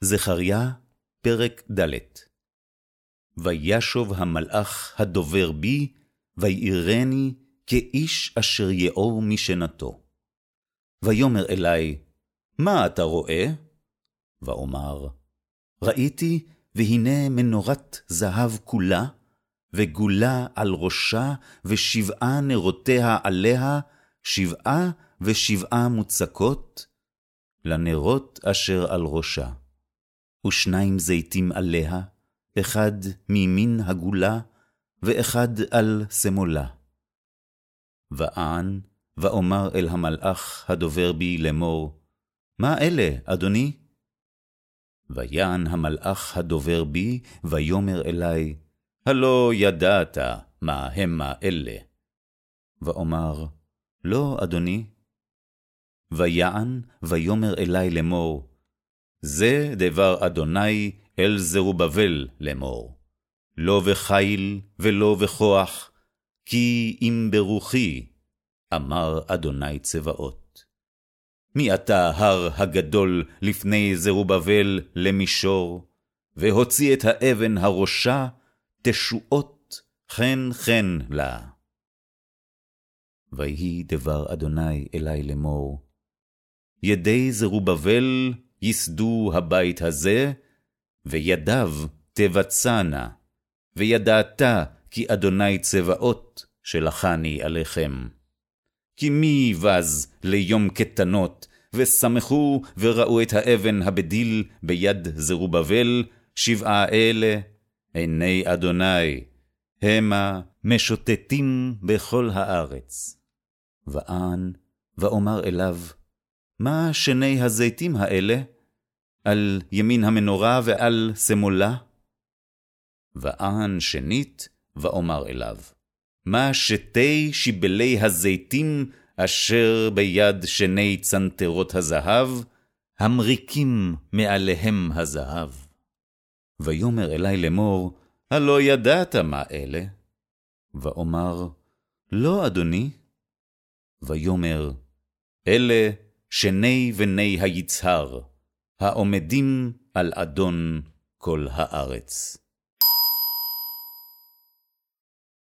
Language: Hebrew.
זכריה, פרק ד' וישוב המלאך הדובר בי, ויראני כאיש אשר יאור משנתו. ויאמר אלי, מה אתה רואה? ואומר, ראיתי, והנה מנורת זהב כולה, וגולה על ראשה, ושבעה נרותיה עליה, שבעה ושבעה מוצקות, לנרות אשר על ראשה. ושניים זיתים עליה, אחד מימין הגולה, ואחד על שמאלה. ואען, ואומר אל המלאך הדובר בי לאמור, מה אלה, אדוני? ויען המלאך הדובר בי, ויאמר אלי, הלא ידעת מה המה אלה. ואומר, לא, אדוני. ויען, ויאמר אלי לאמור, זה דבר אדוני אל זרובבל לאמור. לא בחיל ולא בכוח, כי אם ברוחי, אמר אדוני צבאות. מי אתה הר הגדול לפני זרובבל למישור, והוציא את האבן הראשה, תשועות חן חן לה. ויהי דבר אדוני אלי לאמור, ידי זרובבל ייסדו הבית הזה, וידיו תבצענה, וידעת כי אדוני צבאות שלחני עליכם. כי מי בז ליום קטנות, ושמחו וראו את האבן הבדיל ביד זרובבל, שבעה אלה, עיני אדוני, המה משוטטים בכל הארץ. ואען, ואומר אליו, מה שני הזיתים האלה? על ימין המנורה ועל שמאלה? ואען שנית, ואומר אליו, מה שתי שיבלי הזיתים אשר ביד שני צנתרות הזהב, המריקים מעליהם הזהב. ויאמר אלי לאמור, הלא ידעת מה אלה? ואומר, לא, אדוני. ויאמר, אלה שני בני היצהר, העומדים על אדון כל הארץ.